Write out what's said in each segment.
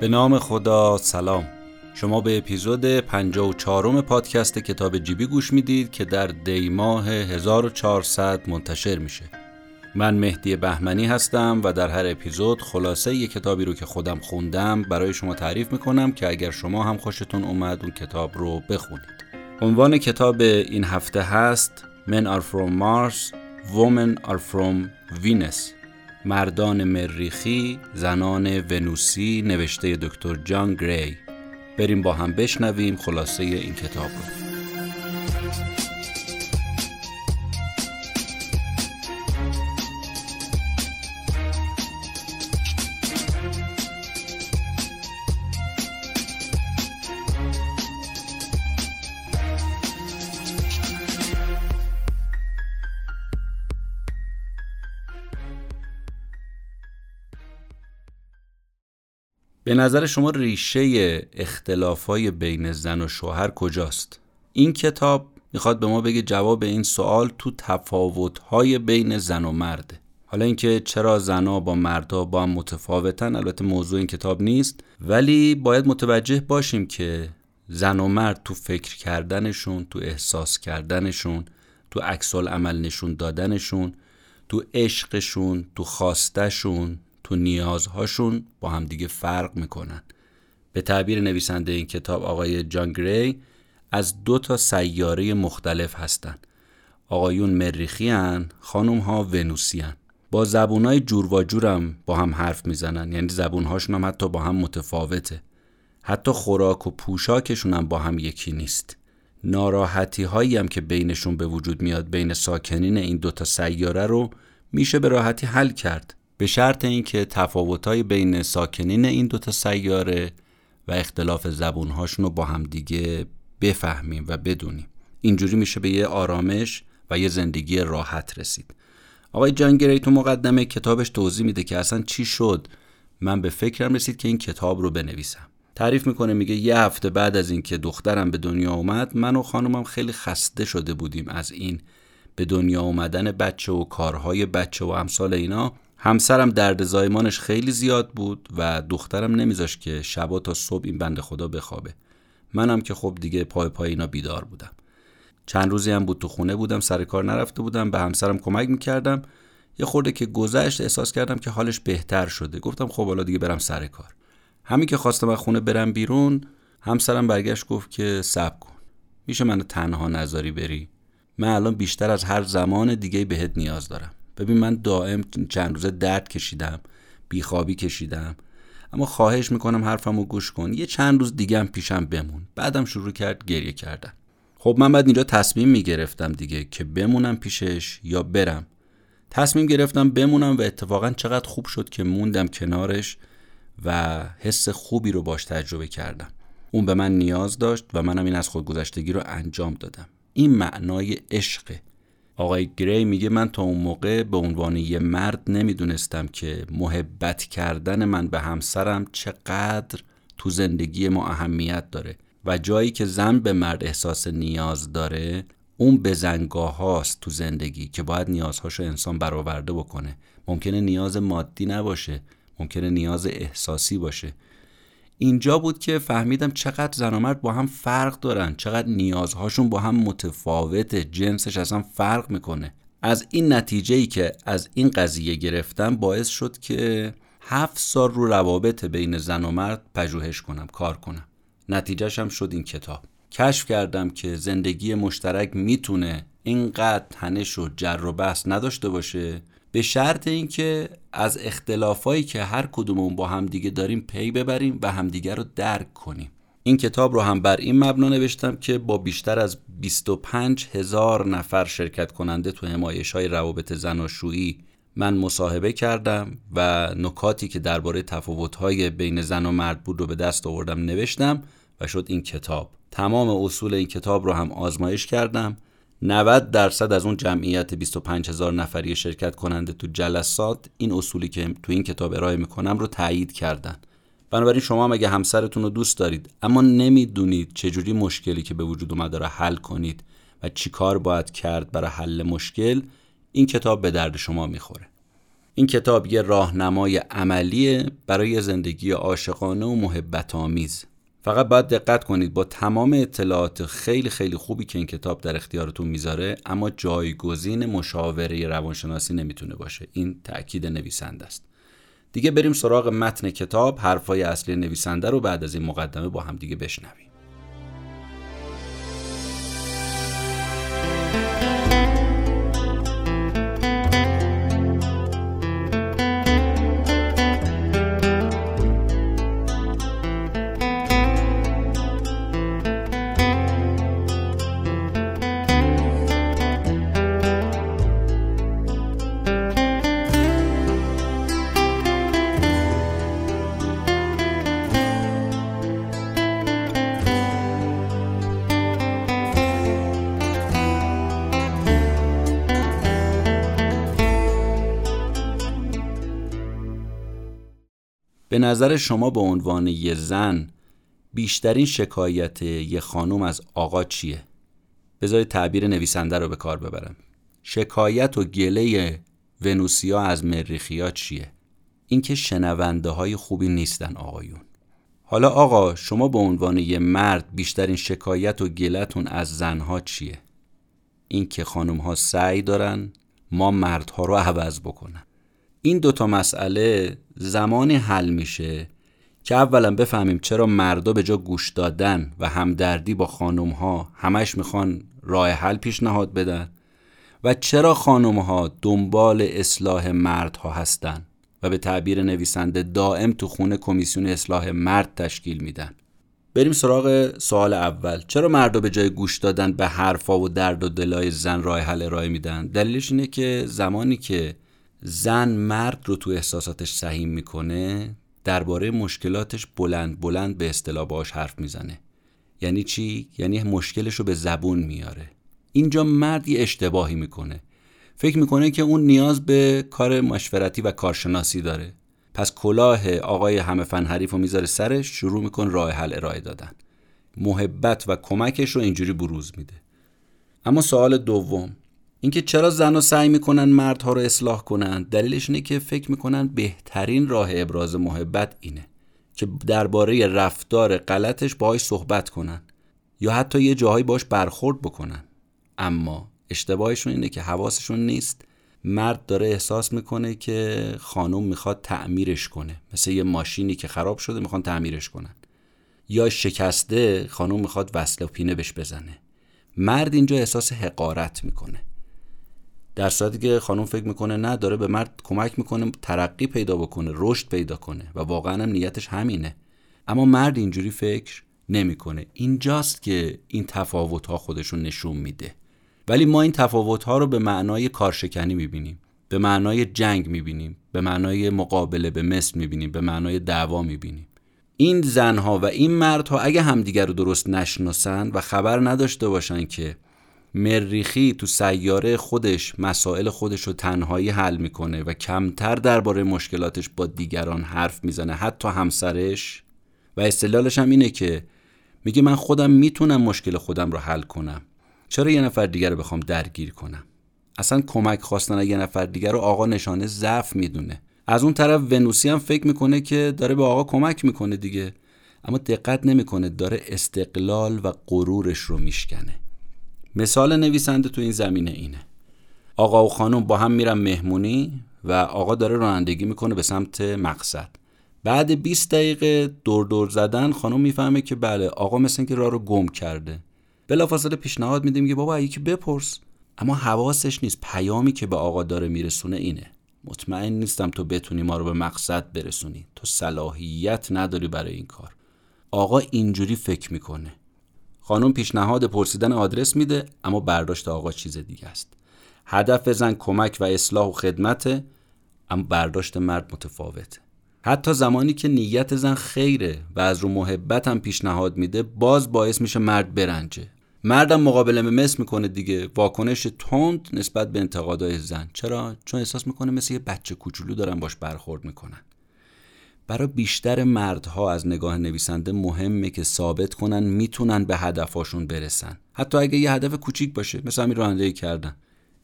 به نام خدا سلام. شما به اپیزود 54 پادکست کتاب جیبی گوش می‌دید که در دی ماه 1400 منتشر میشه. من مهدی بهمنی هستم و در هر اپیزود خلاصه یک کتابی رو که خودم خوندم برای شما تعریف می‌کنم که اگر شما هم خوشتون اومد اون کتاب رو بخونید. عنوان کتاب این هفته هست Men are from Mars, Women are from Venus. مردان مریخی زنان ونوسی نوشته دکتر جان گری. بریم با هم بشنویم خلاصه این کتاب رو. نظر شما ریشه اختلافای بین زن و شوهر کجاست؟ این کتاب می‌خواد به ما بگه جواب این سوال تو تفاوتهای بین زن و مرده حالا اینکه چرا زنها با مردها با هم متفاوتن البته موضوع این کتاب نیست ولی باید متوجه باشیم که زن و مرد تو فکر کردنشون تو احساس کردنشون تو عکس عمل نشون دادنشون تو عشقشون تو خواستشون تو نیازهاشون با همدیگه فرق می‌کنن. به تعبیر نویسنده این کتاب آقای جان گری از دو تا سیاره مختلف هستن. آقایون مریخی هن خانوم ها ونوسی هن. با زبون های جور و جورم با هم حرف می‌زنن. یعنی زبون هاشون هم حتی با هم متفاوته. حتی خوراک و پوشاکشون هم با هم یکی نیست. ناراحتی هایی هم که بینشون به وجود میاد بین ساکنین این دوتا سیاره رو میشه به راحتی حل کرد. به شرط اینکه تفاوت‌های بین ساکنین این دوتا سیاره و اختلاف زبونهاشون رو با هم دیگه بفهمیم و بدونیم. اینجوری میشه به یه آرامش و یه زندگی راحت رسید. آقای جان تو مقدمه کتابش توضیح میده که اصلا چی شد. من به فکرم رسید که این کتاب رو بنویسم. تعریف می‌کنه میگه یه هفته بعد از اینکه دخترم به دنیا اومد من و خانومم خیلی خسته شده بودیم از این به دنیا اومدن بچه و کارهای بچه و امثال اینا. همسرم درد زایمانش خیلی زیاد بود و دخترم نمیذاش که شبا تا صبح این بند خدا بخوابه. منم که خب دیگه پای پای اینا بیدار بودم. چند روزی هم بود تو خونه بودم سر کار نرفته بودم به همسرم کمک می‌کردم. یه خورده که گذشت احساس کردم که حالش بهتر شده. گفتم خب حالا دیگه برم سر کار. همین که خواستم از خونه برم بیرون همسرم برگشت گفت که صبر کن. میشه منو تنها نذاری بری؟ من الان بیشتر از هر زمان دیگه بهت نیاز دارم. ببین من دائم چند روزه درد کشیدم بیخوابی کشیدم اما خواهش می‌کنم حرفمو گوش کن. یه چند روز دیگه هم پیشم بمون. بعدم شروع کرد گریه کردن. خب من بعد اینجا تصمیم می‌گرفتم دیگه که بمونم پیشش یا برم. تصمیم گرفتم بمونم و اتفاقا چقدر خوب شد که موندم کنارش و حس خوبی رو باش تجربه کردم. اون به من نیاز داشت و منم این از خودگذشتگی رو انجام دادم. این معنای عشقه آقای گری میگه من تا اون موقع به عنوان یه مرد نمی‌دونستم که محبت کردن من به همسرم چقدر تو زندگی ما اهمیت داره و جایی که زن به مرد احساس نیاز داره اون بزنگاه هاست تو زندگی که باید نیازهاشو انسان برآورده بکنه. ممکنه نیاز مادی نباشه ممکنه نیاز احساسی باشه. اینجا بود که فهمیدم چقدر زن و مرد با هم فرق دارن چقدر نیازهاشون با هم متفاوته جنسش اصلا فرق می‌کنه. از این نتیجه ای که از این قضیه گرفتم باعث شد که هفت سال رو روابط بین زن و مرد پژوهش کنم کار کنم. نتیجهش هم شد این کتاب. کشف کردم که زندگی مشترک می‌تونه اینقدر تنش و جر و بحث نداشته باشه به شرط اینکه از اختلافایی که هر کدومون با همدیگه داریم پی ببریم و همدیگه رو درک کنیم. این کتاب رو هم بر این مبنا نوشتم که با بیشتر از 25 هزار نفر شرکت کننده تو همایش های روابط زناشویی من مصاحبه کردم و نکاتی که درباره های بین زن و مرد بود رو به دست آوردم نوشتم و شد این کتاب. تمام اصول این کتاب رو هم آزمایش کردم. 90 درصد از اون جمعیت 25 هزار نفری شرکت کننده تو جلسات این اصولی که تو این کتاب ارائه می‌کنم رو تایید کردن. بنابراین شما هم اگه همسرتون رو دوست دارید اما نمی‌دونید چجوری مشکلی که به وجود اومده رو حل کنید و چی کار باید کرد برای حل مشکل این کتاب به درد شما می‌خوره. این کتاب یه راهنمای عملی برای زندگی عاشقانه و محبت آمیز فقط باید دقت کنید با تمام اطلاعات خیلی خیلی خوبی که این کتاب در اختیارتون می‌ذاره اما جایگزین مشاوره روانشناسی نمی‌تونه باشه. این تاکید نویسنده است. دیگه بریم سراغ متن کتاب. حرفای اصلی نویسنده رو بعد از این مقدمه با هم دیگه بشنویم. نظر شما به عنوان یه زن بیشترین شکایت یه خانوم از آقا چیه؟ بذارید تعبیر نویسنده رو به کار ببرم شکایت و گله ونوسیا از مریخیا چیه؟ اینکه شنونده های خوبی نیستن آقایون حالا آقا شما به عنوان یه مرد بیشترین شکایت و گلتون از زنها چیه؟ اینکه خانوم ها سعی دارن ما مردها رو عوض بکنن این دوتا مسئله زمانی حل میشه که اولا بفهمیم چرا مردا به جا گوش دادن و همدردی با خانم ها همش می‌خوان راه حل پیشنهاد بدن و چرا خانم ها دنبال اصلاح مردها هستن و به تعبیر نویسنده دائم تو خونه کمیسیون اصلاح مرد تشکیل میدن. بریم سراغ سوال اول. چرا مردا به جای گوش دادن به حرفا و درد و دلای زن راه حل ارائه میدن؟ دلیلش اینه که زمانی که زن مرد رو تو احساساتش سهیم می‌کنه درباره مشکلاتش بلند بلند به اصطلاح باش حرف می‌زنه. یعنی چی؟ یعنی مشکلش رو به زبون میاره. اینجا مرد یه اشتباهی می‌کنه. فکر می‌کنه که اون نیاز به کار مشورتی و کارشناسی داره. پس کلاه آقای همه فن حریف رو می‌ذاره سرش شروع میکن راه حل ارائه دادن. محبت و کمکش رو اینجوری بروز میده. اما سوال دوم. اینکه چرا زنها سعی می‌کنن مردها رو اصلاح کنن دلیلش اینه که فکر می‌کنن بهترین راه ابراز محبت اینه که درباره رفتار غلطش باهاش صحبت کنن یا حتی یه جاهایی باش برخورد بکنن. اما اشتباهشون اینه که حواسشون نیست. مرد داره احساس می‌کنه که خانم می‌خواد تعمیرش کنه. مثل یه ماشینی که خراب شده می‌خوان تعمیرش کنن. یا شکسته خانم می‌خواد وصله و پینه بش بزنه. مرد اینجا احساس حقارت می‌کنه. در صورتی که خانم فکر می‌کنه نه داره به مرد کمک می‌کنه ترقی پیدا بکنه رشد پیدا کنه و واقعا هم نیتش همینه. اما مرد اینجوری فکر نمی‌کنه. اینجاست که این تفاوت ها خودشون نشون میده. ولی ما این تفاوت ها رو به معنای کارشکنی می‌بینیم به معنای جنگ می‌بینیم به معنای مقابله به مثل می‌بینیم به معنای دعوا می‌بینیم. این زنها و این مردها اگه همدیگر رو درست نشناسن و خبر نداشته باشن که مریخی تو سیاره خودش مسائل خودش رو تنهایی حل می‌کنه و کمتر درباره مشکلاتش با دیگران حرف می‌زنه حتی همسرش. و استدلالش هم اینه که میگه من خودم می‌تونم مشکل خودم رو حل کنم. چرا یه نفر دیگر رو بخوام درگیر کنم؟ اصلا کمک خواستن یه نفر دیگر رو آقا نشانه ضعف می‌دونه. از اون طرف ونوسی هم فکر می‌کنه که داره به آقا کمک می‌کنه دیگه. اما دقت نمی‌کنه داره استقلال و غرورش رو میشکنه. مثال نویسنده تو این زمینه اینه. آقا و خانم با هم میرن مهمونی و آقا داره رانندگی می‌کنه به سمت مقصد. بعد 20 دقیقه دور دور زدن خانم می‌فهمه که بله آقا مثل که راه رو گم کرده. بلافاصله پیشنهاد میدیم که بابا یکی بپرس. اما حواسش نیست پیامی که به آقا داره میرسونه اینه. مطمئن نیستم تو بتونی ما رو به مقصد برسونی. تو صلاحیت نداری برای این کار. آقا اینجوری فکر می‌کنه. خانم پیشنهاد پرسیدن آدرس میده اما برداشت آقا چیز دیگه است. هدف زن کمک و اصلاح و خدمته اما برداشت مرد متفاوته حتی زمانی که نیت زن خیره و از رو محبت هم پیشنهاد میده باز باعث میشه مرد برنجه. مردم مقابله مثل می‌کنه دیگه. واکنش تند نسبت به انتقادهای زن. چرا؟ چون احساس می‌کنه مثل یه بچه کوچولو دارن باش برخورد می‌کنن. برای بیشتر مردها از نگاه نویسنده مهمه که ثابت کنن می‌تونن به هدفاشون برسن. حتی اگه یه هدف کوچیک باشه مثل همین رانندگی کردن.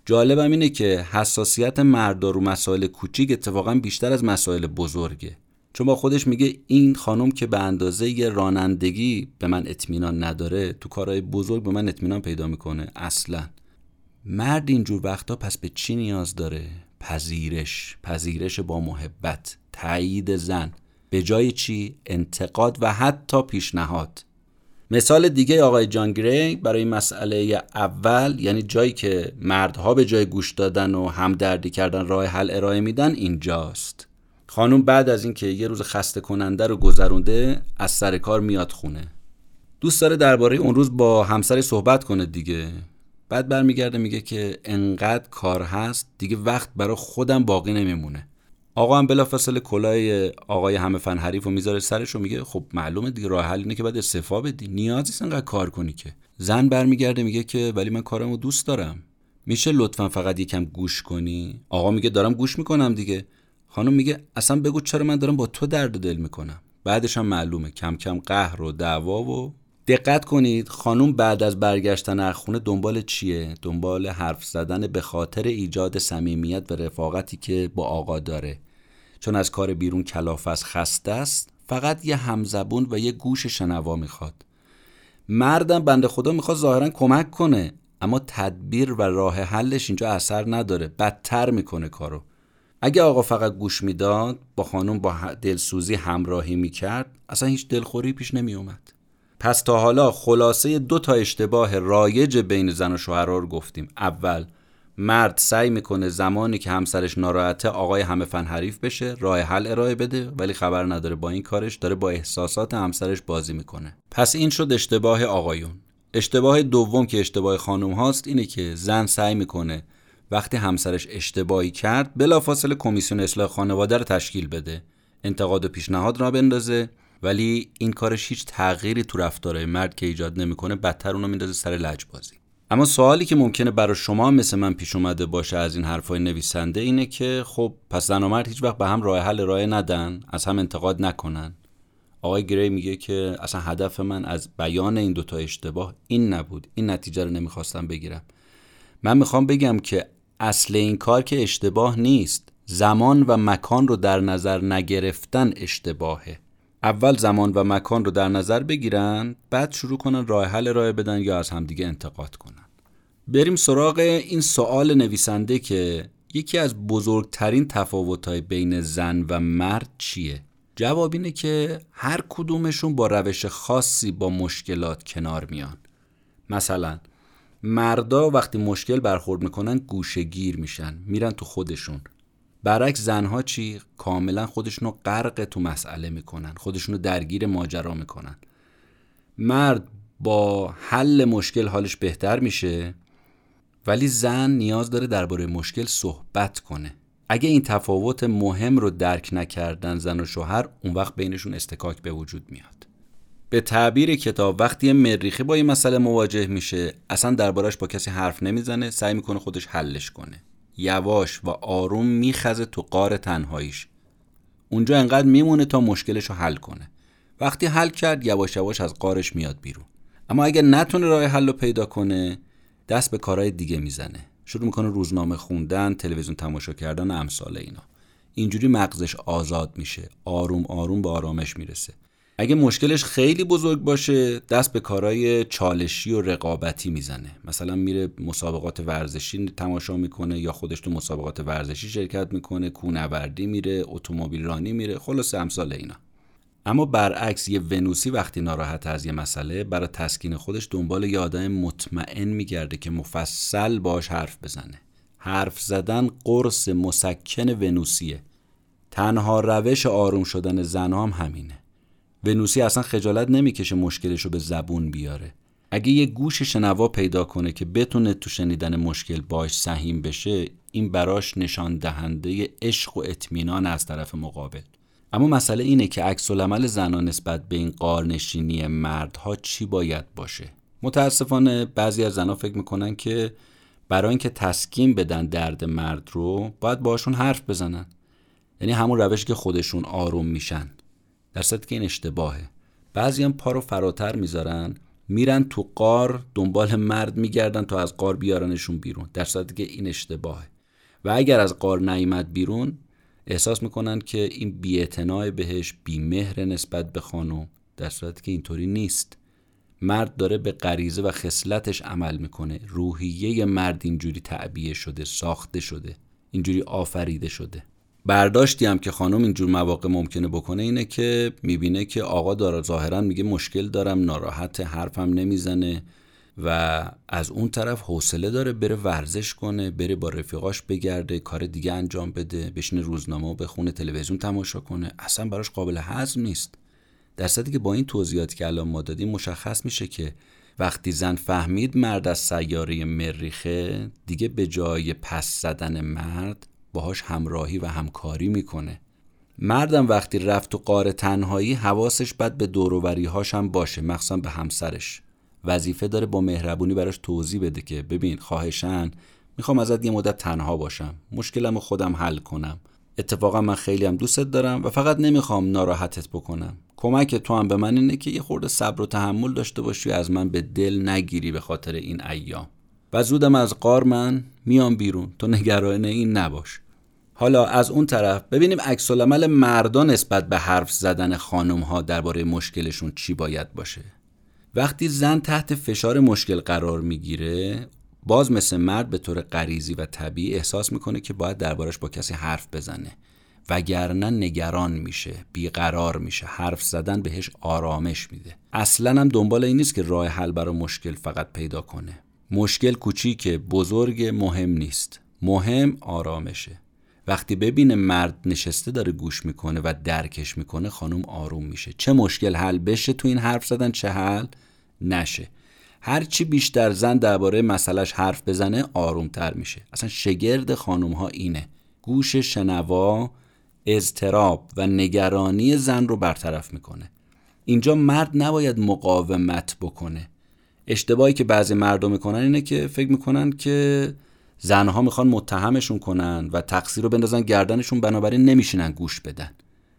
جالبم اینه که حساسیت مردا رو مسائل کوچیک اتفاقا بیشتر از مسائل بزرگه. چون با خودش میگه این خانم که به اندازه یه رانندگی به من اطمینان نداره تو کارهای بزرگ به من اطمینان پیدا می‌کنه اصلا. مرد اینجور وقتا پس به چی نیاز داره؟ پذیرش. پذیرش با محبت. تایید زن. به جای چی؟ انتقاد و حتی پیشنهاد. مثال دیگه آقای جان گری برای مسئله اول یعنی جایی که مردها به جای گوش دادن و همدردی کردن راه حل ارائه میدن اینجاست. خانم بعد از اینکه یه روز خسته کننده رو گذرونده از سر کار میاد خونه. دوست داره درباره اون روز با همسر صحبت کنه دیگه. بعد برمیگرده میگه که انقدر کار هست دیگه وقت برای خودم باقی نمیمونه. آقا هم بلافاصله کلاه آقای همه فن حریف رو می‌ذاره سرش و میگه خب معلومه دیگه راه حل اینه که بعد استعفا بدی. نیازی نیست انقدر کار کنی که. زن برمیگرده میگه که ولی من کارمو دوست دارم. میشه لطفا فقط یکم گوش کنی؟ آقا میگه دارم گوش می‌کنم دیگه. خانم میگه اصلا بگو چرا من دارم با تو درد دل می‌کنم. بعدش هم معلومه. کم کم قهر و دعوا و دقت کنید خانم بعد از برگشتن از خونه دنبال چیه؟ دنبال حرف زدن به خاطر ایجاد صمیمیت و رفاقتی که با آقا داره. چون از کار بیرون کلافست خسته است فقط یه همزبون و یه گوش شنوا می‌خواد. مردم بنده خدا می‌خواد ظاهرا کمک کنه اما تدبیر و راه حلش اینجا اثر نداره بدتر می‌کنه کارو. اگه آقا فقط گوش می‌داد با خانم با دلسوزی همراهی می‌کرد اصلا هیچ دلخوری پیش نمیومد پس تا حالا خلاصه دو تا اشتباه رایج بین زن و شوهرها رو گفتیم. اول مرد سعی می‌کنه زمانی که همسرش ناراحته آقای همه فن حریف بشه راه حل ارائه بده ولی خبر نداره با این کارش داره با احساسات همسرش بازی می‌کنه. پس این شد اشتباه آقایون. اشتباه دوم که اشتباه خانم هاست اینه که زن سعی می‌کنه وقتی همسرش اشتباهی کرد بلافاصله کمیسیون اصلاح خانواده رو تشکیل بده انتقاد و پیشنهاد را بندازه ولی این کارش هیچ تغییری تو رفتارهای مرد که ایجاد نمی‌کنه بدتر اونو میندازه سر لجبازی. اما سوالی که ممکنه برای شما مثل من پیش اومده باشه از این حرفای نویسنده اینه که خب پس زن و مرد هیچ وقت به هم راه حل راه ندن از هم انتقاد نکنن. آقای گری میگه که اصلا هدف من از بیان این دوتا اشتباه این نبود. این natiجه رو نمی‌خواستم بگیرم. من می‌خوام بگم که اصل این کار که اشتباه نیست. زمان و مکان رو در نظر نگرفتن اشتباهه. اول زمان و مکان رو در نظر بگیرن بعد شروع کنن راه حل راه بدن یا از همدیگه انتقاد کنن. بریم سراغ این سوال نویسنده که یکی از بزرگترین تفاوت‌های بین زن و مرد چیه؟ جواب اینه که هر کدومشون با روش خاصی با مشکلات کنار میان. مثلا مردا وقتی مشکل برخورد می‌کنن گوشه گیر میشن میرن تو خودشون. برعکس زنها چی؟ کاملا خودشونو غرق تو مسئله می‌کنن. خودشونو درگیر ماجرا می‌کنن. مرد با حل مشکل حالش بهتر میشه ولی زن نیاز داره درباره مشکل صحبت کنه. اگه این تفاوت مهم رو درک نکردن زن و شوهر اون وقت بینشون استکاک به وجود میاد. به تعبیر کتاب وقتی مریخی با این مسئله مواجه میشه اصلا دربارش با کسی حرف نمی‌زنه سعی می‌کنه خودش حلش کنه. یواش و آروم میخزه تو قار تنهاییش. اونجا انقدر میمونه تا مشکلش رو حل کنه. وقتی حل کرد یواش یواش از قارش میاد بیرون. اما اگر نتونه راه حل رو پیدا کنه دست به کارهای دیگه می‌زنه. شروع می‌کنه روزنامه خوندن تلویزیون تماشا کردن امثال اینا. اینجوری مغزش آزاد میشه. آروم آروم به آرامش می‌رسه. اگه مشکلش خیلی بزرگ باشه دست به کارهای چالشی و رقابتی می‌زنه. مثلا میره مسابقات ورزشی تماشا می‌کنه یا خودش تو مسابقات ورزشی شرکت می‌کنه کونوردی میره اتومبیل رانی میره خلاص امثال اینا. اما برعکس یه ونوسی وقتی ناراحت از یه مسئله برای تسکین خودش دنبال یه آدم مطمئن میگرده که مفصل باش حرف بزنه. حرف زدن قرص مسکن ونوسیه. تنها روش آروم شدن زن هم همینه. ونوسی اصلا خجالت نمی‌کشه مشکلش رو به زبون بیاره. اگه یه گوش شنوا پیدا کنه که بتونه تو شنیدن مشکل باش سهیم بشه این براش نشان دهنده عشق و اطمینان از طرف مقابل. اما مسئله اینه که عکس العمل زنان نسبت به این قارنشینی مردها چی باید باشه؟ متاسفانه بعضی از زنها فکر می‌کنن که برای اینکه تسکین بدن درد مرد رو باید باشون حرف بزنن. یعنی همون روش که خودشون آروم میشن. در که این اشتباهه. بعضی هم پا رو فراتر می‌ذارن میرن تو قار دنبال مرد میگردن تا از قار بیارنشون بیرون در صورتی که این اشتباهه. و اگر از قار نیامد بیرون احساس می‌کنن که این بیاعتناع بهش بیمهر نسبت به خانم در صورتی که اینطوری نیست. مرد داره به غریزه و خصلتش عمل می‌کنه. روحیه مرد اینجوری تعبیه شده ساخته شده اینجوری آفریده شده. برداشتی هم که خانم اینجور مواقع ممکنه بکنه اینه که می‌بینه که آقا داره ظاهرا میگه مشکل دارم ناراحت حرفم نمی‌زنه و از اون طرف حوصله داره بره ورزش کنه بره با رفیقاش بگرده کار دیگه انجام بده بشینه روزنامه و بخونه تلویزیون تماشا کنه. اصلا براش قابل هضم نیست. در صورتی که با این توضیحاتی که الان ما دادیم مشخص میشه که وقتی زن فهمید مرد از سیاره مریخه دیگه به جای پس زدن مرد باهاش همراهی و همکاری می‌کنه. مردم وقتی رفت تو قاره تنهایی حواسش بد به دورووریهاش هم باشه مخصوصا به همسرش. وظیفه داره با مهربونی براش توضیح بده که ببین خواهشن می‌خوام ازت یه مدت تنها باشم. مشکلم رو خودم حل کنم. اتفاقا من خیلی هم دوستت دارم و فقط نمی‌خوام ناراحتت بکنم. کمک تو هم به من اینه که یه خورده صبر و تحمل داشته باشی از من به دل نگیری به خاطر این ایام. و زودم از قار من میام بیرون. تو نگران این نباش. حالا از اون طرف ببینیم عکس العمل مردان نسبت به حرف زدن خانم ها درباره مشکلشون چی باید باشه. وقتی زن تحت فشار مشکل قرار می‌گیره باز مثل مرد به طور غریزی و طبیعی احساس می‌کنه که باید دربارش با کسی حرف بزنه. وگرنه نگران میشه بیقرار میشه حرف زدن بهش آرامش میده. اصلا هم دنبال این نیست که راه حل برای مشکل فقط پیدا کنه. مشکل کوچیک بزرگ مهم نیست. مهم آرامشه. وقتی ببینه مرد نشسته داره گوش می‌کنه و درکش می‌کنه خانم آروم میشه. چه مشکل حل بشه تو این حرف زدن چه حل نشه. هرچی بیشتر زن درباره مسئلهش حرف بزنه آرومتر میشه. اصلا شگرد خانم ها اینه. گوش شنوا اضطراب و نگرانی زن رو برطرف می‌کنه. اینجا مرد نباید مقاومت بکنه. اشتباهی که بعضی مردم می‌کنن اینه که فکر می‌کنن که زنها می‌خوان متهمشون کنن و تقصیر رو بندازن گردنشون بنابراین نمیشینن گوش بدن.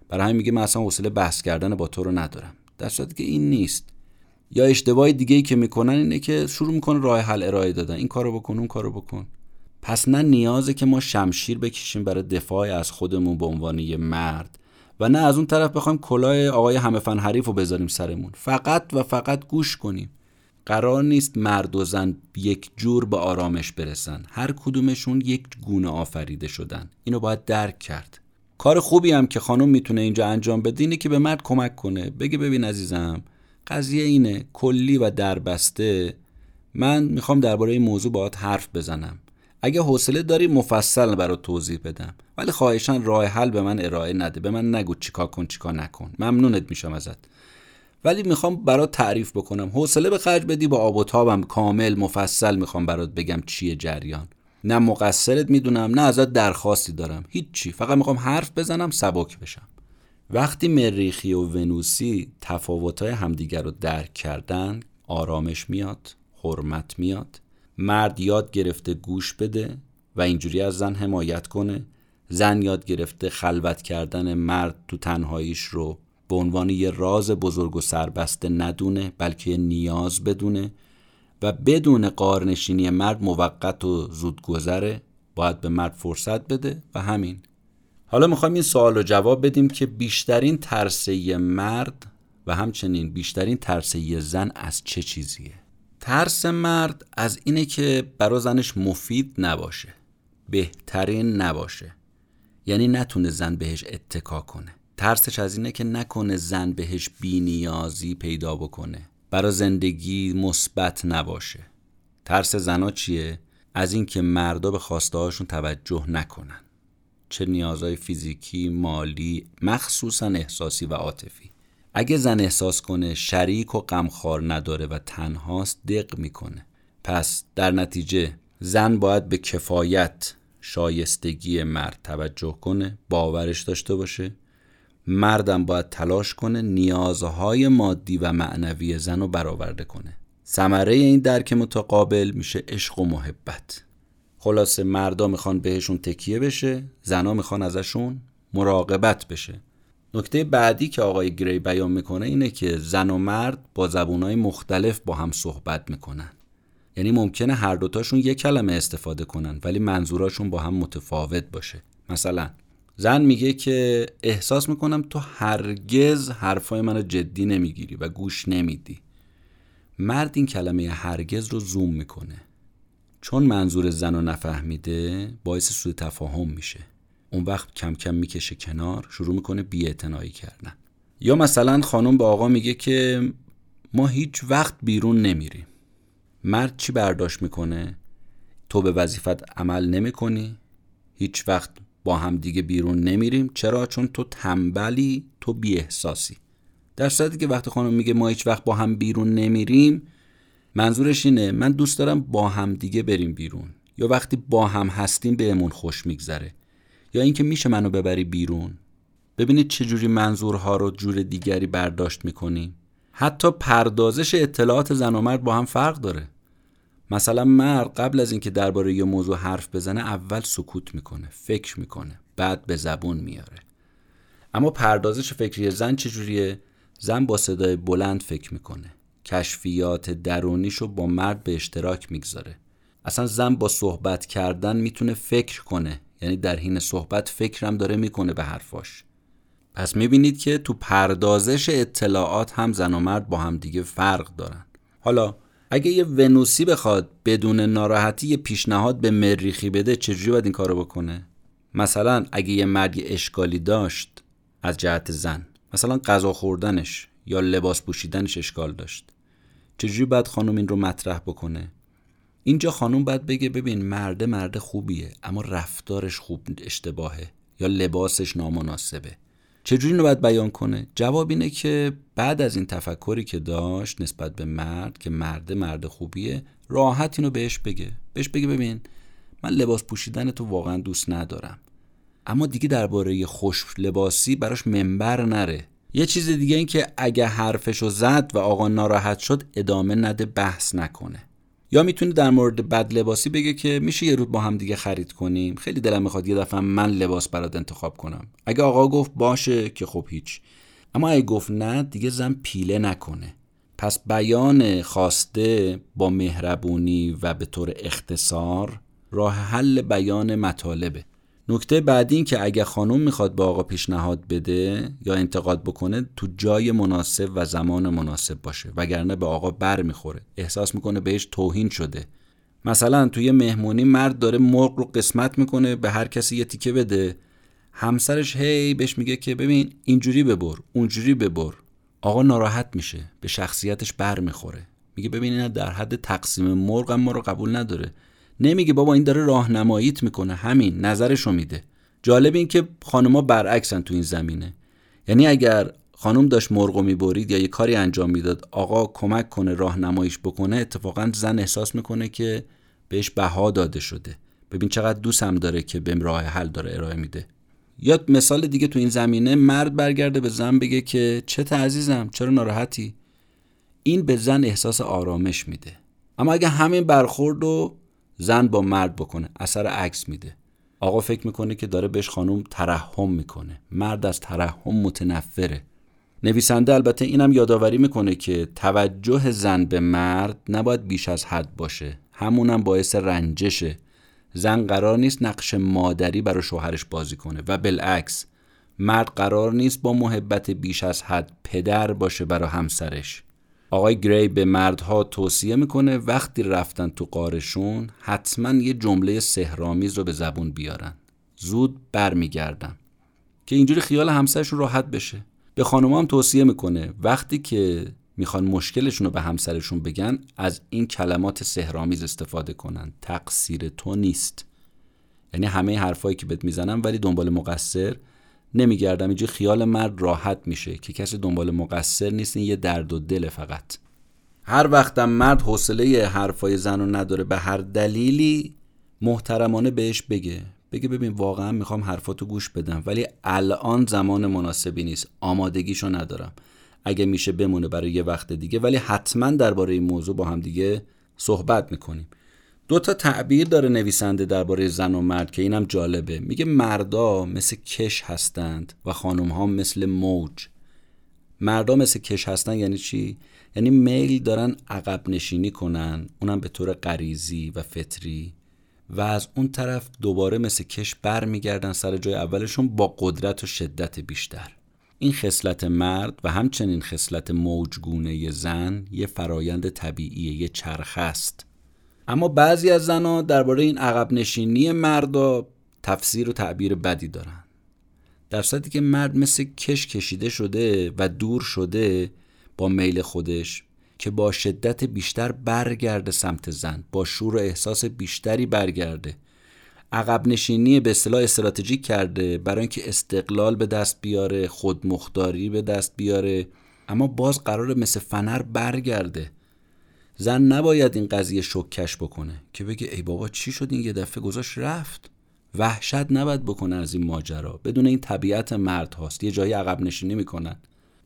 برای همین میگه من اصلا حوصله بحث کردن با تو رو ندارم. در صورتی که این نیست. یا اشتباه دیگه ای که می‌کنن اینه که شروع می‌کنه راه حل ارائه دادن. این کارو بکن اون کارو بکن. پس نه نیازه که ما شمشیر بکشیم برای دفاع از خودمون به عنوان یه مرد و نه از اون طرف بخوایم کلاه آقای همه فن حریف رو بذاریم سرمون. فقط و فقط گوش کنیم. قرار نیست مرد و زن یک جور به آرامش برسن. هر کدومشون یک گونه آفریده شدن. اینو باید درک کرد. کار خوبی هم که خانم می‌تونه اینجا انجام بده اینه که به مرد کمک کنه. بگه ببین عزیزم قضیه اینه کلی و دربسته. من می‌خوام درباره این موضوع باهات حرف بزنم. اگه حوصله داری مفصل برات توضیح بدم. ولی خواهشان راه حل به من ارائه نده. به من نگو چیکار کن چیکار نکن. ممنونت میشم ازت. ولی می‌خوام برات تعریف بکنم. حوصله به خرج بدی با آب و تابم کامل مفصل می‌خوام برات بگم چیه جریان. نه مقصرت می‌دونم نه ازت درخواستی دارم. هیچی فقط می‌خوام حرف بزنم سبک بشم. وقتی مریخی و ونوسی تفاوتهای همدیگر رو درک کردن آرامش میاد حرمت میاد. مرد یاد گرفته گوش بده و اینجوری از زن حمایت کنه. زن یاد گرفته خلوت کردن مرد تو تنهاییش رو به عنوان یه راز بزرگ و سربسته ندونه بلکه نیاز بدونه و بدون قارنشینی مرد موقت و زود گذره باید به مرد فرصت بده و همین. حالا می‌خوایم این سوال رو جواب بدیم که بیشترین ترسه مرد و همچنین بیشترین ترسه زن از چه چیزیه؟ ترس مرد از اینه که برا زنش مفید نباشه. بهترین نباشه. یعنی نتونه زن بهش اتکا کنه. ترسش از اینه که نکنه زن بهش بینیازی پیدا بکنه. برا زندگی مثبت نباشه. ترس زنا چیه؟ از اینکه مردا به خواسته هاشون توجه نکنن. چه نیازهای فیزیکی مالی مخصوصا احساسی و عاطفی. اگه زن احساس کنه شریک و غمخوار نداره و تنهاست دق می‌کنه. پس در نتیجه زن باید به کفایت شایستگی مرد توجه کنه باورش داشته باشه. مردم باید تلاش کنه نیازهای مادی و معنوی زن رو برآورده کنه. ثمره این درک متقابل میشه عشق و محبت. خلاصه مردا می‌خوان بهشون تکیه بشه زنا می‌خوان ازشون مراقبت بشه. نکته بعدی که آقای گری بیان می‌کنه اینه که زن و مرد با زبونهای مختلف با هم صحبت می‌کنن. یعنی ممکنه هر دوتاشون یک کلمه استفاده کنن ولی منظوراشون با هم متفاوت باشه. مثلا زن میگه که احساس می‌کنم تو هرگز حرفای منو جدی نمی‌گیری و گوش نمیدی. مرد این کلمه هرگز رو زوم می‌کنه. چون منظور زن رو نفهمیده باعث سوء تفاهم میشه. اون وقت کم کم می‌کشه کنار شروع می‌کنه بیاعتنایی کردن. یا مثلا خانم به آقا میگه که ما هیچ وقت بیرون نمیریم. مرد چی برداشت می‌کنه؟ تو به وظیفت عمل نمی‌کنی؟ هیچ وقت با هم دیگه بیرون نمیریم. چرا؟ چون تو تنبلی تو بی احساسی در صورتی که وقتی خانم میگه ما هیچ وقت با هم بیرون نمیریم منظورش اینه من دوست دارم با هم دیگه بریم بیرون. یا وقتی با هم هستیم بهمون خوش میگذره. یا اینکه میشه منو ببری بیرون. ببینید چه جوری منظورها رو جور دیگری برداشت می‌کنیم. حتی پردازش اطلاعات زن و مرد با هم فرق داره. مثلا مرد قبل از اینکه درباره یه موضوع حرف بزنه اول سکوت می‌کنه فکر می‌کنه بعد به زبون میاره. اما پردازش فکری زن چجوریه؟ زن با صدای بلند فکر می‌کنه. کشفیات درونیشو با مرد به اشتراک می‌گذاره. اصلا زن با صحبت کردن می‌تونه فکر کنه. یعنی در حین صحبت فکرم داره می‌کنه به حرفاش. پس می‌بینید که تو پردازش اطلاعات هم زن و مرد با هم دیگه فرق دارن. حالا اگه یه ونوسی بخواد بدون ناراحتی یه پیشنهاد به مریخی بده چجوری باید این کارو بکنه؟ مثلا اگه یه مرد اشکالی داشت از جهت زن مثلا غذا خوردنش یا لباس پوشیدنش اشکال داشت چجوری باید خانم این رو مطرح بکنه؟ اینجا خانم باید بگه ببین مرده مرد خوبیه اما رفتارش خوب اشتباهه یا لباسش نامناسبه. چجوری اینو باید بیان کنه؟ جواب اینه که بعد از این تفکری که داشت نسبت به مرد که مرده مرد خوبیه راحت اینو بهش بگه. بهش بگه ببین من لباس پوشیدن تو واقعا دوست ندارم. اما دیگه درباره خوش لباسی براش منبر نره. یه چیز دیگه این که اگه حرفشو زد و آقا ناراحت شد ادامه نده بحث نکنه. یا می‌تونه در مورد بد لباسی بگه که میشه یه روز با هم دیگه خرید کنیم؟ خیلی دلم می‌خواد یه دفعه من لباس برات انتخاب کنم. اگه آقا گفت باشه که خب هیچ. اما اگه گفت نه دیگه زن پیله نکنه. پس بیان خواسته با مهربونی و به طور اختصار راه حل بیان مطالبه. نکته بعدی این که اگه خانم می‌خواد به آقا پیشنهاد بده یا انتقاد بکنه تو جای مناسب و زمان مناسب باشه وگرنه به آقا بر می‌خوره. احساس می‌کنه بهش توهین شده. مثلا توی مهمونی مرد داره مرغ رو قسمت می‌کنه به هر کسی یه تیکه بده. همسرش هی بهش میگه که ببین اینجوری ببر اونجوری ببر. آقا ناراحت میشه به شخصیتش بر می‌خوره. میگه ببین در حد تقسیم مرغ هم ما رو قبول نداره. نمیگه بابا این داره راهنماییت می‌کنه. همین نظرشو میده. جالب این که خانوما برعکسن تو این زمینه. یعنی اگر خانم داشت مرغو می‌برید یا یه کاری انجام می‌داد آقا کمک کنه راهنماییش بکنه اتفاقا زن احساس می‌کنه که بهش بها داده شده. ببین چقدر دوستم داره که بهم راه حل داره ارائه میده. یا مثال دیگه تو این زمینه مرد برگرده به زن بگه که چه عزیزم چرا ناراحتی؟ این به زن احساس آرامش میده. اما اگه همین برخورد رو زن با مرد بکنه اثر عکس میده. آقا فکر می‌کنه که داره بهش خانوم ترحم می‌کنه. مرد از ترحم متنفره. نویسنده البته اینم یادآوری می‌کنه که توجه زن به مرد نباید بیش از حد باشه. همونم باعث رنجشه. زن قرار نیست نقش مادری برای شوهرش بازی کنه. و بالعکس مرد قرار نیست با محبت بیش از حد پدر باشه برای همسرش. آقای گری به مردها توصیه می‌کنه وقتی رفتن تو قارشون حتما یه جمله سهرامیز رو به زبون بیارن. زود برمیگردن. که اینجوری خیال همسرشون راحت بشه. به خانم هم توصیه می‌کنه وقتی که می‌خوان مشکلشون رو به همسرشون بگن از این کلمات سهرامیز استفاده کنن. تقصیر تو نیست. یعنی همه حرفایی که بهت می‌زنم ولی دنبال مقصر نمیگردم. اینجا خیال مرد راحت میشه که کسی دنبال مقصر نیست. این یه درد و دل فقط. هر وقتم مرد حوصله حرفای زن رو نداره به هر دلیلی محترمانه بهش بگه. بگه ببین واقعا می‌خوام حرفاتو گوش بدم ولی الان زمان مناسبی نیست. آمادگیشو ندارم. اگه میشه بمونه برای یه وقت دیگه. ولی حتما درباره این موضوع با هم دیگه صحبت می‌کنیم. دو تا تعبیر داره نویسنده درباره زن و مرد که اینم جالبه. میگه مردا مثل کش هستند و خانم ها مثل موج. مردا مثل کش هستن یعنی چی؟ یعنی میل دارن عقب نشینی کنن اونم به طور غریزی و فطری و از اون طرف دوباره مثل کش برمیگردن سر جای اولشون با قدرت و شدت بیشتر. این خصلت مرد و همچنین خصلت موجگونه زن یه فرایند طبیعیه یه چرخ است. اما بعضی از زنها درباره این عقب نشینی مردا تفسیر و تعبیر بدی دارن. در صورتی که مرد مثل کش کشیده شده و دور شده با میل خودش که با شدت بیشتر برگرده سمت زن با شور و احساس بیشتری برگرده. عقب نشینی به اصطلاح استراتژیک کرده برای اینکه استقلال به دست بیاره خودمختاری به دست بیاره. اما باز قرار مثل فنر برگرده. زن نباید این قضیه شکش بکنه. که بگه ای بابا چی شد این یه دفعه گذاشت رفت؟ وحشت نباید بکنه از این ماجرا. بدون این طبیعت مرد هاست. یه جایی عقب نشینی می‌کنن.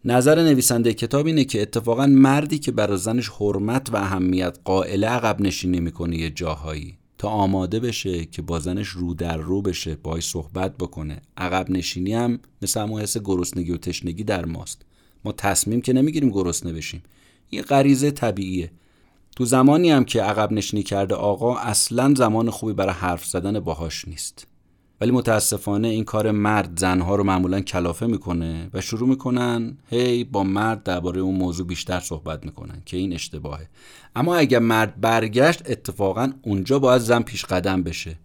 نظر نویسنده کتاب اینه که اتفاقا مردی که برای زنش حرمت و اهمیت قائله عقب نشینی می‌کنه یه جاهایی. تا آماده بشه که با زنش رو در رو بشه باهاش صحبت بکنه. عقب نشینی هم مثل همون حس گرسنگی و تشنگی در ماست. ما تصمیم که نمی‌گیریم گرسنه بشیم. یه غریزه طبیعیه. تو زمانی هم که عقب نشینی کرده آقا اصلا زمان خوبی برای حرف زدن باهاش نیست. ولی متاسفانه این کار مرد زنها رو معمولا کلافه می‌کنه و شروع می‌کنن هی با مرد درباره اون موضوع بیشتر صحبت می‌کنن که این اشتباهه. اما اگر مرد برگشت اتفاقا اونجا باید زن پیش قدم بشه.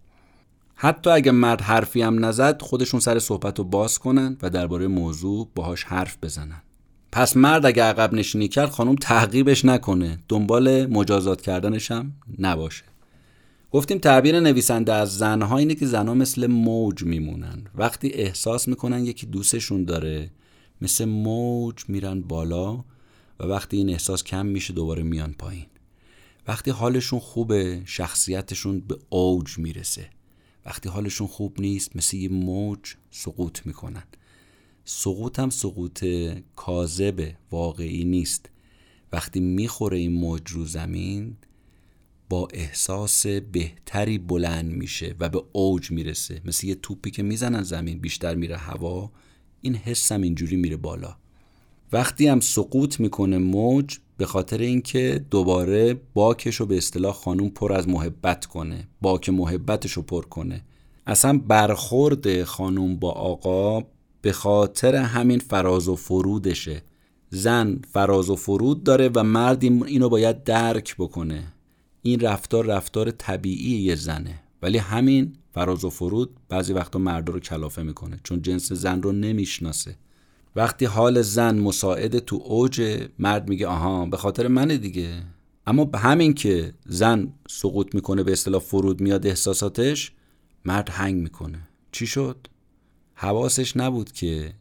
حتی اگر مرد حرفی هم نزد خودشون سر صحبت رو باز کنن و درباره موضوع باهاش حرف بزنن. پس مرد اگه عقب نشینی کرد خانم تعقیبش نکنه. دنبال مجازات کردنش هم نباشه. گفتیم تعبیر نویسنده از زنها اینه که زنها مثل موج میمونن. وقتی احساس می‌کنن یکی دوستشون داره مثل موج میرن بالا و وقتی این احساس کم میشه دوباره میان پایین. وقتی حالشون خوبه شخصیتشون به اوج می‌رسه. وقتی حالشون خوب نیست مثل یه موج سقوط می‌کنن. سقوط هم سقوط کاذبه واقعی نیست. وقتی می‌خوره این موج رو زمین با احساس بهتری بلند میشه و به اوج می‌رسه. مثل یه توپی که می‌زنن زمین بیشتر میره هوا این حسم اینجوری میره بالا. وقتی هم سقوط می‌کنه موج به خاطر اینکه دوباره باکش رو به اصطلاح خانوم پر از محبت کنه باک محبتش رو پر کنه. اصلا برخورد خانوم با آقا به خاطر همین فراز و فرودشه. زن فراز و فرود داره و مرد اینو باید درک بکنه. این رفتار رفتار طبیعی یه زنه. ولی همین فراز و فرود بعضی وقتا مرد رو کلافه می‌کنه چون جنس زن رو نمی‌شناسه. وقتی حال زن مساعد تو اوج مرد میگه آها به خاطر منه دیگه. اما همین که زن سقوط می‌کنه به اصطلاح فرود میاد احساساتش مرد هنگ می‌کنه. چی شد؟ حواسش نبود که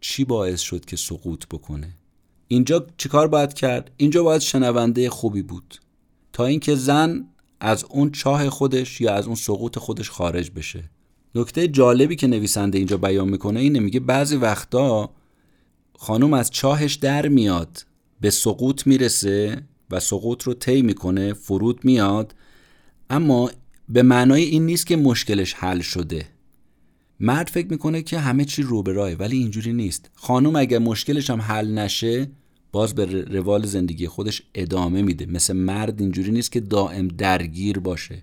چی باعث شد که سقوط بکنه. اینجا چیکار باید کرد؟ اینجا باید شنونده خوبی بود. تا اینکه زن از اون چاه خودش یا از اون سقوط خودش خارج بشه. نکته جالبی که نویسنده اینجا بیان می‌کنه اینه میگه بعضی وقتا خانم از چاهش در میاد به سقوط می‌رسه و سقوط رو طی می‌کنه فرود میاد اما به معنای این نیست که مشکلش حل شده. مرد فکر می‌کنه که همه چی رو به راه ولی اینجوری نیست. خانم اگر مشکلش هم حل نشه باز به روال زندگی خودش ادامه میده. مثل مرد اینجوری نیست که دائم درگیر باشه.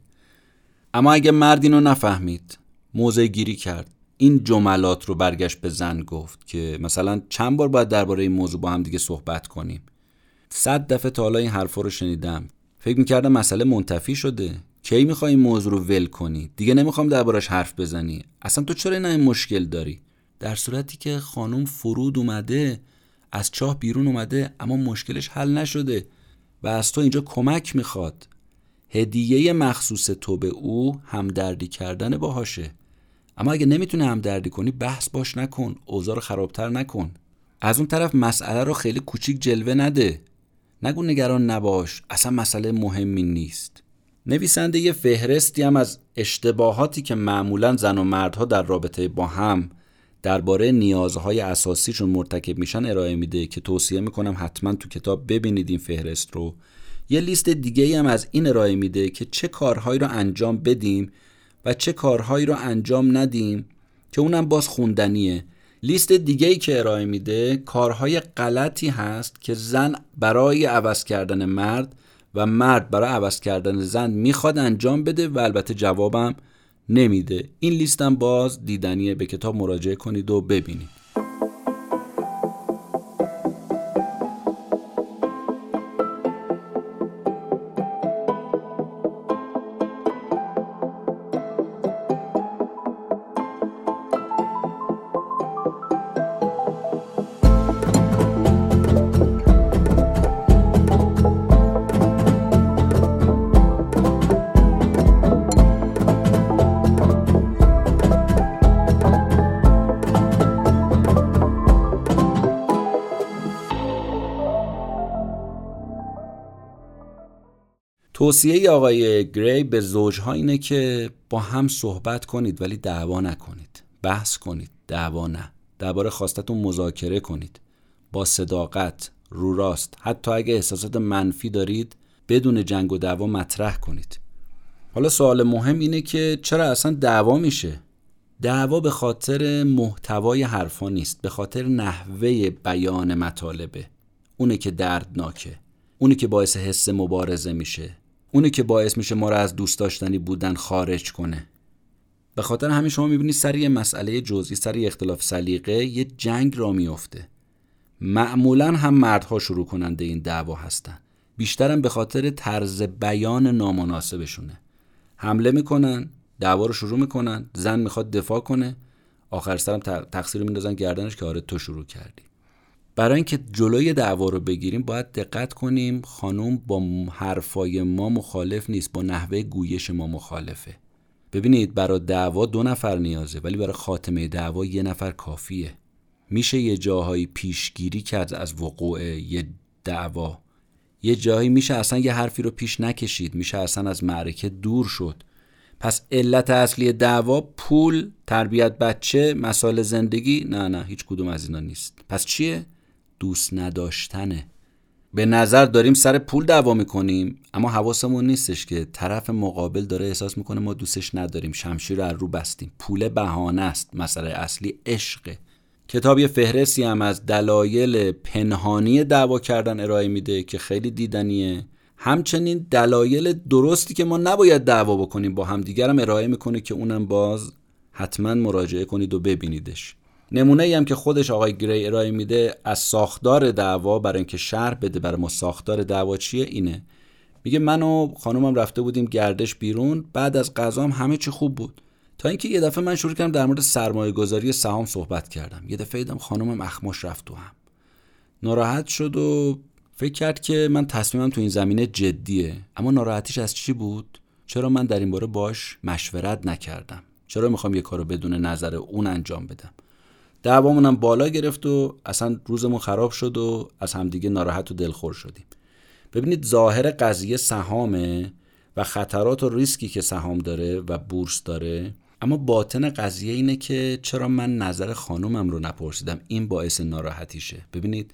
اما اگه مرد اینو نفهمید موضع گیری کرد. این جملات رو برگشت به زن گفت که مثلا چند بار باید درباره این موضوع با هم دیگه صحبت کنیم. صد دفعه تا حالا این حرفا رو شنیدم. فکر می‌کردم مسئله منتفی شده. کی می‌خوای این موضوع رو ول کنی؟ دیگه نمی‌خوام دربارش حرف بزنی. اصلا تو چرا این مشکل داری؟ در صورتی که خانم فرود اومده از چاه بیرون اومده اما مشکلش حل نشده و از تو اینجا کمک می‌خواد. هدیه مخصوص تو به او همدردی کردن باهاشه. اما اگه نمی‌تونه همدردی کنی بحث باش نکن اوضاع رو خرابتر نکن. از اون طرف مسئله رو خیلی کوچیک جلوه نده. نگو نگران نباش اصلا مسئله مهمی نیست. نویسنده یه فهرستی هم از اشتباهاتی که معمولا زن و مردها در رابطه با هم درباره نیازهای اساسیشون مرتکب میشن ارائه میده که توصیه می‌کنم حتما تو کتاب ببینید این فهرست رو. یه لیست دیگه هم از این ارائه میده که چه کارهایی رو انجام بدیم و چه کارهایی رو انجام ندیم که اونم باز خوندنیه. لیست دیگه ای که ارائه میده کارهای غلطی هست که زن برای عوض کردن مرد و مرد برای عوض کردن زن می‌خواد انجام بده و البته جوابم نمیده. این لیستم باز دیدنیه. به کتاب مراجعه کنید و ببینید. توصیه آقای گری به زوجها اینه که با هم صحبت کنید ولی دعوا نکنید. بحث کنید دعوا نه. درباره خواستتون مذاکره کنید. با صداقت رو راست. حتی اگه احساسات منفی دارید بدون جنگ و دعوا مطرح کنید. حالا سوال مهم اینه که چرا اصلا دعوا میشه؟ دعوا به خاطر محتوای حرفا نیست به خاطر نحوه بیان مطالبه. اونه که دردناکه. اونه که باعث حس مبارزه میشه. اونی که باعث میشه ما رو از دوست داشتنی بودن خارج کنه. به خاطر همین شما می‌بینید سر یه مسئله جزئی سر یه اختلاف سلیقه یه جنگ را میفته معمولا هم مردها شروع کننده این دعوا هستن. بیشترم به خاطر طرز بیان نامناسبشونه. حمله می‌کنن دعوا رو شروع می‌کنن زن می‌خواد دفاع کنه آخر سرم تقصیر میندازن گردنش که آره تو شروع کردی. برای اینکه جلوی دعوا رو بگیریم باید دقت کنیم خانم با حرفای ما مخالف نیست با نحوه گویش ما مخالفه. ببینید برای دعوا دو نفر نیازه ولی برای خاتمه دعوا یه نفر کافیه. میشه یه جاهایی پیشگیری کرد از وقوع یه دعوا. یه جایی میشه اصلا یه حرفی رو پیش نکشید میشه اصلا از معرکه دور شد. پس علت اصلی دعوا پول تربیت بچه مسائل زندگی. نه نه هیچ کدوم از اینا نیست. پس چیه؟ دوست نداشتنه. به نظر داریم سر پول دعوا می‌کنیم اما حواسمون نیستش که طرف مقابل داره احساس می‌کنه ما دوستش نداریم. شمشیر رو رو بستیم. پول بهانه است. مسئله اصلی عشقه. کتاب یه فهرستی هم از دلایل پنهانی دعوا کردن ارائه میده که خیلی دیدنیه. همچنین دلایل درستی که ما نباید دعوا بکنیم با همدیگرم ارائه می‌کنه که اونم باز حتما مراجعه کنید و ببینیدش. نمونه ای هم که خودش آقای گری ارائه میده از ساختار دعوا برای اینکه شرح بده برای ما ساختار دعوا چیه اینه. میگه من و خانومم رفته بودیم گردش بیرون بعد از غذام همه چی خوب بود. تا اینکه یه دفعه من شروع کردم در مورد سرمایه گذاری سهام صحبت کردم. یه دفعه دیدم خانومم اخماش رفت تو هم. ناراحت شد و فکر کرد که من تصمیمم تو این زمینه جدیه. اما ناراحتیش از چی بود؟ چرا من در این باره باش مشورت نکردم؟ چرا می‌خوام یه کارو بدون نظر اون انجام بدم؟ دعوامون هم بالا گرفت و اصلا روزمون خراب شد و از همدیگه ناراحت و دلخور شدیم. ببینید ظاهر قضیه سهامه و خطرات و ریسکی که سهام داره و بورس داره اما باطن قضیه اینه که چرا من نظر خانومم رو نپرسیدم؟ این باعث ناراحتیشه. ببینید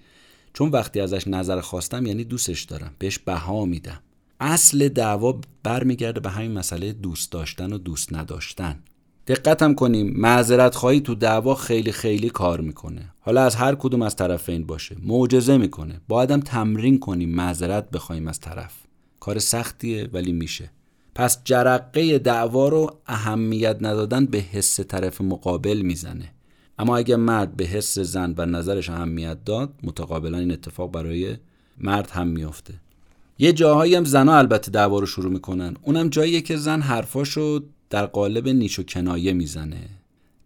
چون وقتی ازش نظر خواستم یعنی دوستش دارم. بهش بها میدم. اصل دعوا برمیگرده به همین مسئله دوست داشتن و دوست نداشتن. دقتم کنیم. معذرت خواهی تو دعوا خیلی خیلی کار می‌کنه. حالا از هر کدوم از طرفین باشه. معجزه می‌کنه. بایدم تمرین کنیم. معذرت بخوایم از طرف. کار سختیه ولی میشه. پس جرقه دعوا رو اهمیت ندادن به حس طرف مقابل می‌زنه. اما اگه مرد به حس زن و نظرش اهمیت داد متقابلا این اتفاق برای مرد هم میافته. یه جاهایی هم زنها البته دعوا رو شروع می‌کنن. اونم جاییه که زن حرفاشو در قالب نیش و کنایه می‌زنه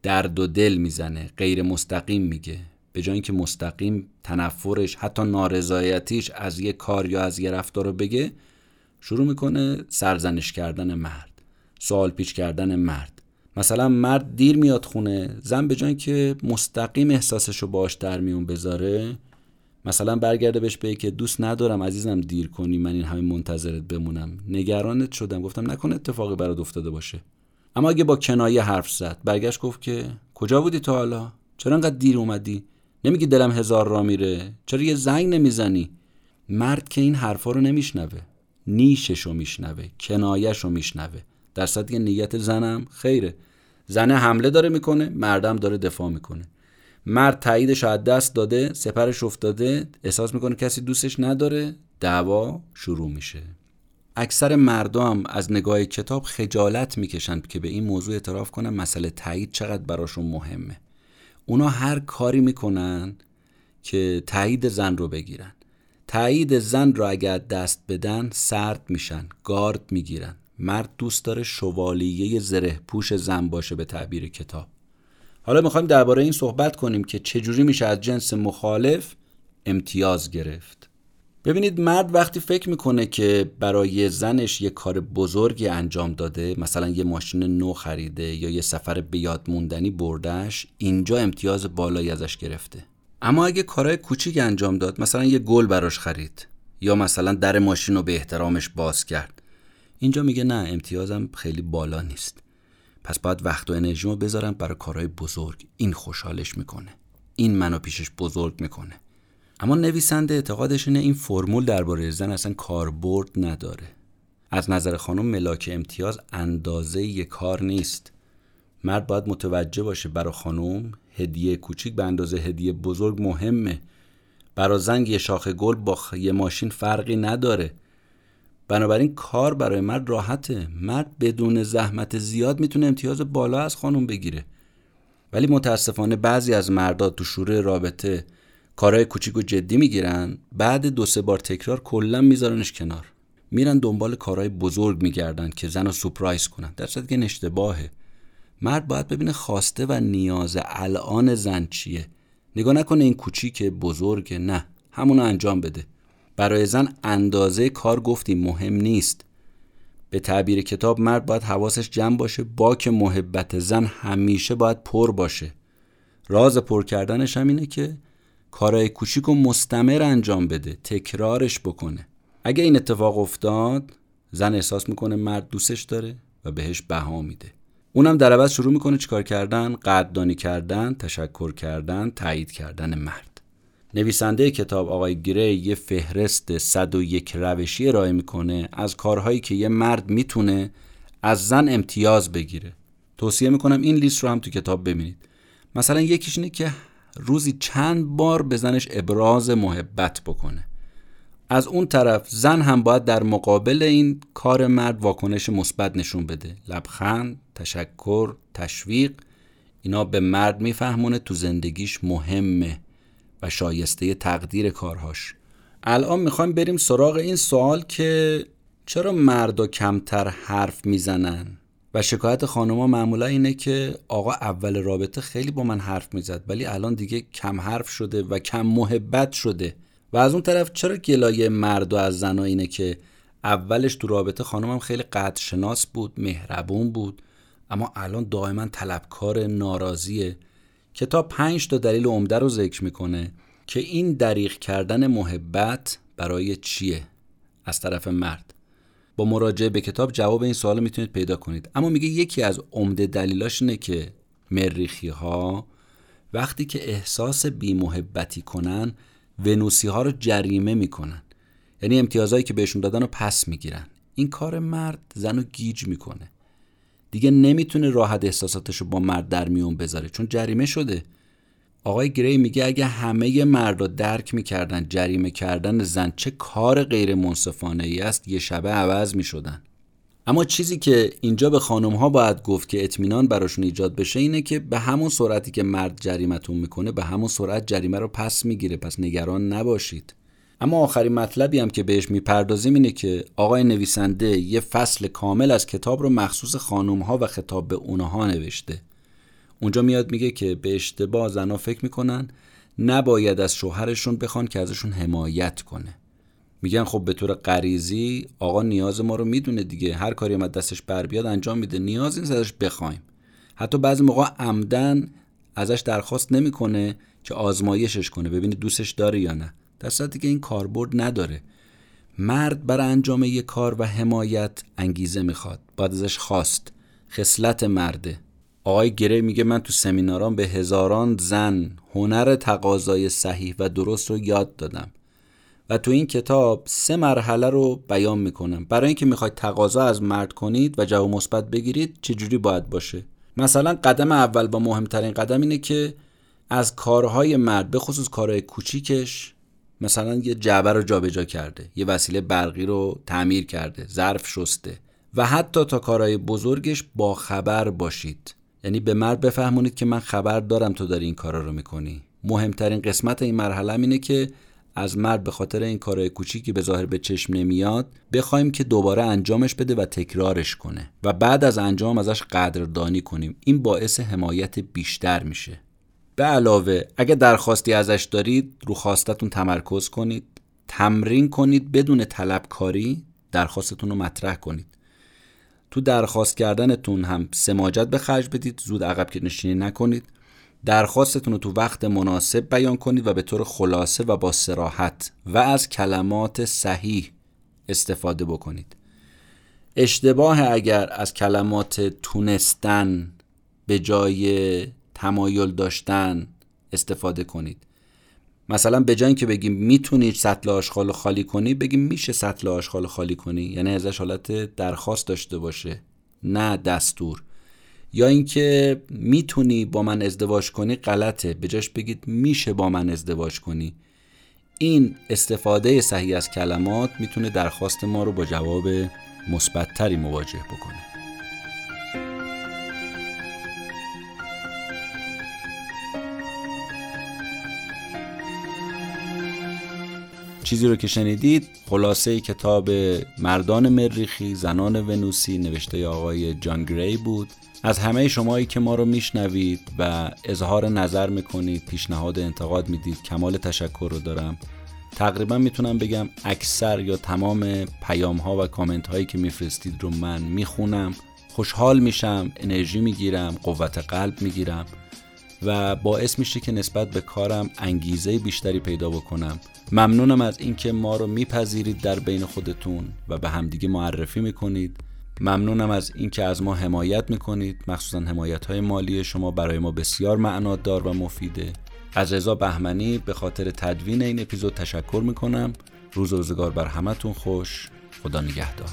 درد و دل می‌زنه غیر مستقیم میگه. به جای اینکه مستقیم تنفرش حتی نارضایتیش از یه کار یا از یه رفتار رو بگه شروع می‌کنه سرزنش کردن مرد سوال پیچ کردن مرد. مثلا مرد دیر میاد خونه زن به جای که مستقیم احساسش رو باش در میون بذاره مثلا برگرده بهش بگه که دوست ندارم عزیزم دیر کنی من این همه منتظرت بمونم. نگرانت شدم. گفتم نکنه اتفاقی برات افتاده باشه. اما اگه با کنایه حرف زد برگشت گفت که کجا بودی تا حالا؟ چرا انقدر دیر اومدی؟ نمیگی دلم هزار را میره. چرا یه زنگ نمی‌زنی؟ مرد که این حرفا رو نمیشنوه. نیششو میشنوه. کنایشو میشنوه. در که نیت زنم خیره. زنه حمله داره می‌کنه مردم داره دفاع می‌کنه. مرد تاییدش از دست داده سپرش افتاده احساس می‌کنه کسی دوستش نداره دعوا شروع میشه. اکثر مردم از نگاه کتاب خجالت می‌کشن که به این موضوع اعتراف کنن مسئله تایید چقدر براشون مهمه. اونا هر کاری می‌کنن که تایید زن رو بگیرن. تایید زن رو اگر دست بدن سرد میشن گارد می‌گیرن. مرد دوست داره شوالیه زره پوش زن باشه به تعبیر کتاب. حالا می‌خوایم درباره این صحبت کنیم که چجوری میشه از جنس مخالف امتیاز گرفت. ببینید مرد وقتی فکر می‌کنه که برای زنش یه کار بزرگی انجام داده مثلا یه ماشین نو خریده یا یه سفر به یاد موندنی بردش اینجا امتیاز بالایی ازش گرفته. اما اگه کارهای کوچیک انجام داد مثلا یه گل براش خرید یا مثلا در ماشین رو به احترامش باز کرد اینجا میگه نه امتیازم خیلی بالا نیست. پس باید وقت و انرژیمو بذارم برای کارهای بزرگ. این خوشحالش می‌کنه. این منو پیشش بزرگ می‌کنه. اما نویسنده اعتقادش اینه این فرمول درباره زن اصلا کاربرد نداره. از نظر خانم ملاک امتیاز اندازه یه کار نیست. مرد باید متوجه باشه برای خانم هدیه کوچیک به اندازه هدیه بزرگ مهمه. برای زنگ یه شاخه گل با یه ماشین فرقی نداره. بنابراین کار برای مرد راحته. مرد بدون زحمت زیاد می‌تونه امتیاز بالا از خانم بگیره. ولی متاسفانه بعضی از مردا تو شروع رابطه کارهای کوچیک و جدی می‌گیرن بعد دو سه بار تکرار کلا میذارنش کنار. میرن دنبال کارهای بزرگ میگردن که زن رو سپرایز کنن. در صورتی که اشتباهه. مرد باید ببینه خواسته و نیاز الان زن چیه. نگاه نکنه این کوچیک بزرگ نه. همونو انجام بده. برای زن اندازه کار گفتیم مهم نیست. به تعبیر کتاب مرد باید حواسش جمع باشه باک محبت زن همیشه باید پر باشه. راز پر کردنش هم اینه که کارهای کوچیک و مستمر انجام بده تکرارش بکنه. اگه این اتفاق افتاد زن احساس می‌کنه مرد دوستش داره و بهش بها میده. اونم در عوض شروع می‌کنه چیکار کردن؟ قدردانی کردن تشکر کردن تایید کردن مرد. نویسنده کتاب آقای گری یه فهرست 101 روشی ارائه می‌کنه از کارهایی که یه مرد می‌تونه از زن امتیاز بگیره. توصیه می‌کنم این لیست رو هم تو کتاب ببینید. مثلا یکیش اینه که روزی چند بار به زنش ابراز محبت بکنه. از اون طرف زن هم باید در مقابل این کار مرد واکنش مثبت نشون بده. لبخند تشکر تشویق اینا به مرد میفهمونه تو زندگیش مهمه. و شایسته تقدیر کارهاش. الان می‌خوایم بریم سراغ این سوال که چرا مردا کمتر حرف می‌زنن؟ و شکایت خانوما معمولا اینه که آقا اول رابطه خیلی با من حرف می‌زد ولی الان دیگه کم حرف شده و کم محبت شده. و از اون طرف چرا گلایه مرد و از زنا اینه که اولش تو رابطه خانمم خیلی قدرشناس بود مهربون بود اما الان دائما طلبکار ناراضیه. کتاب پنج تا دلیل عمده رو ذکر می‌کنه که این دریغ کردن محبت برای چیه از طرف مرد. با مراجعه به کتاب جواب این سوال می‌تونید پیدا کنید. اما میگه یکی از عمده دلیلاش اینه که مریخی ها وقتی که احساس بیمحبتی کنن ونوسی ها رو جریمه می‌کنن. یعنی امتیازهایی که بهشون دادن رو پس می‌گیرن. این کار مرد زن رو گیج می‌کنه. دیگه نمی‌تونه راحت احساساتش رو با مرد در میون بذاره چون جریمه شده. آقای گری میگه اگه همه مردا درک می‌کردن جریمه کردن زن چه کار غیر منصفانه ای است یه شبه عوض می‌شدن. اما چیزی که اینجا به خانم ها باید گفت که اطمینان براشون ایجاد بشه اینه که به همون سرعتی که مرد جریمتون می‌کنه به همون سرعت جریمه رو پس می‌گیره. پس نگران نباشید. اما آخرین مطلبی هم که بهش می‌پردازیم اینه که آقای نویسنده یه فصل کامل از کتاب رو مخصوص خانم ها و خطاب به اونها نوشته. اونجا میاد میگه که به اشتباه زنا فکر می‌کنن نباید از شوهرشون بخوان که ازشون حمایت کنه. میگن خب به طور غریزی آقا نیاز ما رو می‌دونه دیگه هر کاری هم دستش بر بیاد انجام میده نیاز نیست ازش بخوایم. حتی بعضی موقع عمدن ازش درخواست نمی‌کنه که آزمایشش کنه ببینید دوستش داره یا نه. در صورتی که این کاربرد نداره. مرد برای انجام یک کار و حمایت انگیزه می‌خواد. باید ازش خواست. خصلت مرده. آقای گره میگه من تو سمینارام به هزاران زن هنر تقاضای صحیح و درست رو یاد دادم. و تو این کتاب سه مرحله رو بیان می‌کنم. برای اینکه می‌خواید تقاضا از مرد کنید و جواب مثبت بگیرید چجوری باید باشه؟ مثلا قدم اول با مهمترین قدم اینه که از کارهای مرد به خصوص کارهای کوچیکش مثلا یه جعبه رو جابجا کرده یه وسیله برقی رو تعمیر کرده ظرف شسته. و حتی تا کارهای بزرگش با خبر باشید. یعنی به مرد بفهمونید که من خبر دارم تو داری این کارا رو می‌کنی. مهمترین قسمت این مرحله اینه که از مرد به خاطر این کارهای کوچیکی به ظاهر به چشم نمیاد بخوایم که دوباره انجامش بده و تکرارش کنه. و بعد از انجام ازش قدردانی کنیم. این باعث حمایت بیشتر میشه. به علاوه اگه درخواستی ازش دارید رو خواستتون تمرکز کنید تمرین کنید بدون طلبکاری درخواستتون رو مطرح کنید. تو درخواست کردنتون هم سماجت به خرج بدید زود عقب که نشینی نکنید. درخواستتون رو تو وقت مناسب بیان کنید و به طور خلاصه و با سراحت و از کلمات صحیح استفاده بکنید. اشتباه اگر از کلمات تونستن به جای تمایل داشتن استفاده کنید. مثلا به جای اینکه بگیم می‌تونی سطل آشغال خالی کنی بگیم میشه سطل آشغال خالی کنی. یعنی ازش حالت درخواست داشته باشه نه دستور. یا اینکه می‌تونی با من ازدواج کنی غلطه. به جاش بگید میشه با من ازدواج کنی. این استفاده صحیح از کلمات می‌تونه درخواست ما رو با جواب مثبتتری مواجه بکنه. چیزی رو که شنیدید خلاصه کتاب مردان مریخی زنان ونوسی نوشته آقای جان گری بود. از همه شمایی که ما رو میشنوید و اظهار نظر می‌کنید پیشنهاد انتقاد می‌دید کمال تشکر رو دارم. تقریبا می‌تونم بگم اکثر یا تمام پیام ها و کامنت هایی که میفرستید رو من می‌خونم. خوشحال میشم انرژی می‌گیرم قوت قلب می‌گیرم و باعث میشه که نسبت به کارم انگیزه بیشتری پیدا بکنم. ممنونم از اینکه ما رو میپذیرید در بین خودتون و به همدیگه معرفی می‌کنید. ممنونم از اینکه از ما حمایت می‌کنید. مخصوصا حمایت های مالی شما برای ما بسیار معنادار و مفیده. از رضا بهمنی به خاطر تدوین این اپیزود تشکر می‌کنم. روز روزگار بر همتون خوش. خدا نگهدار.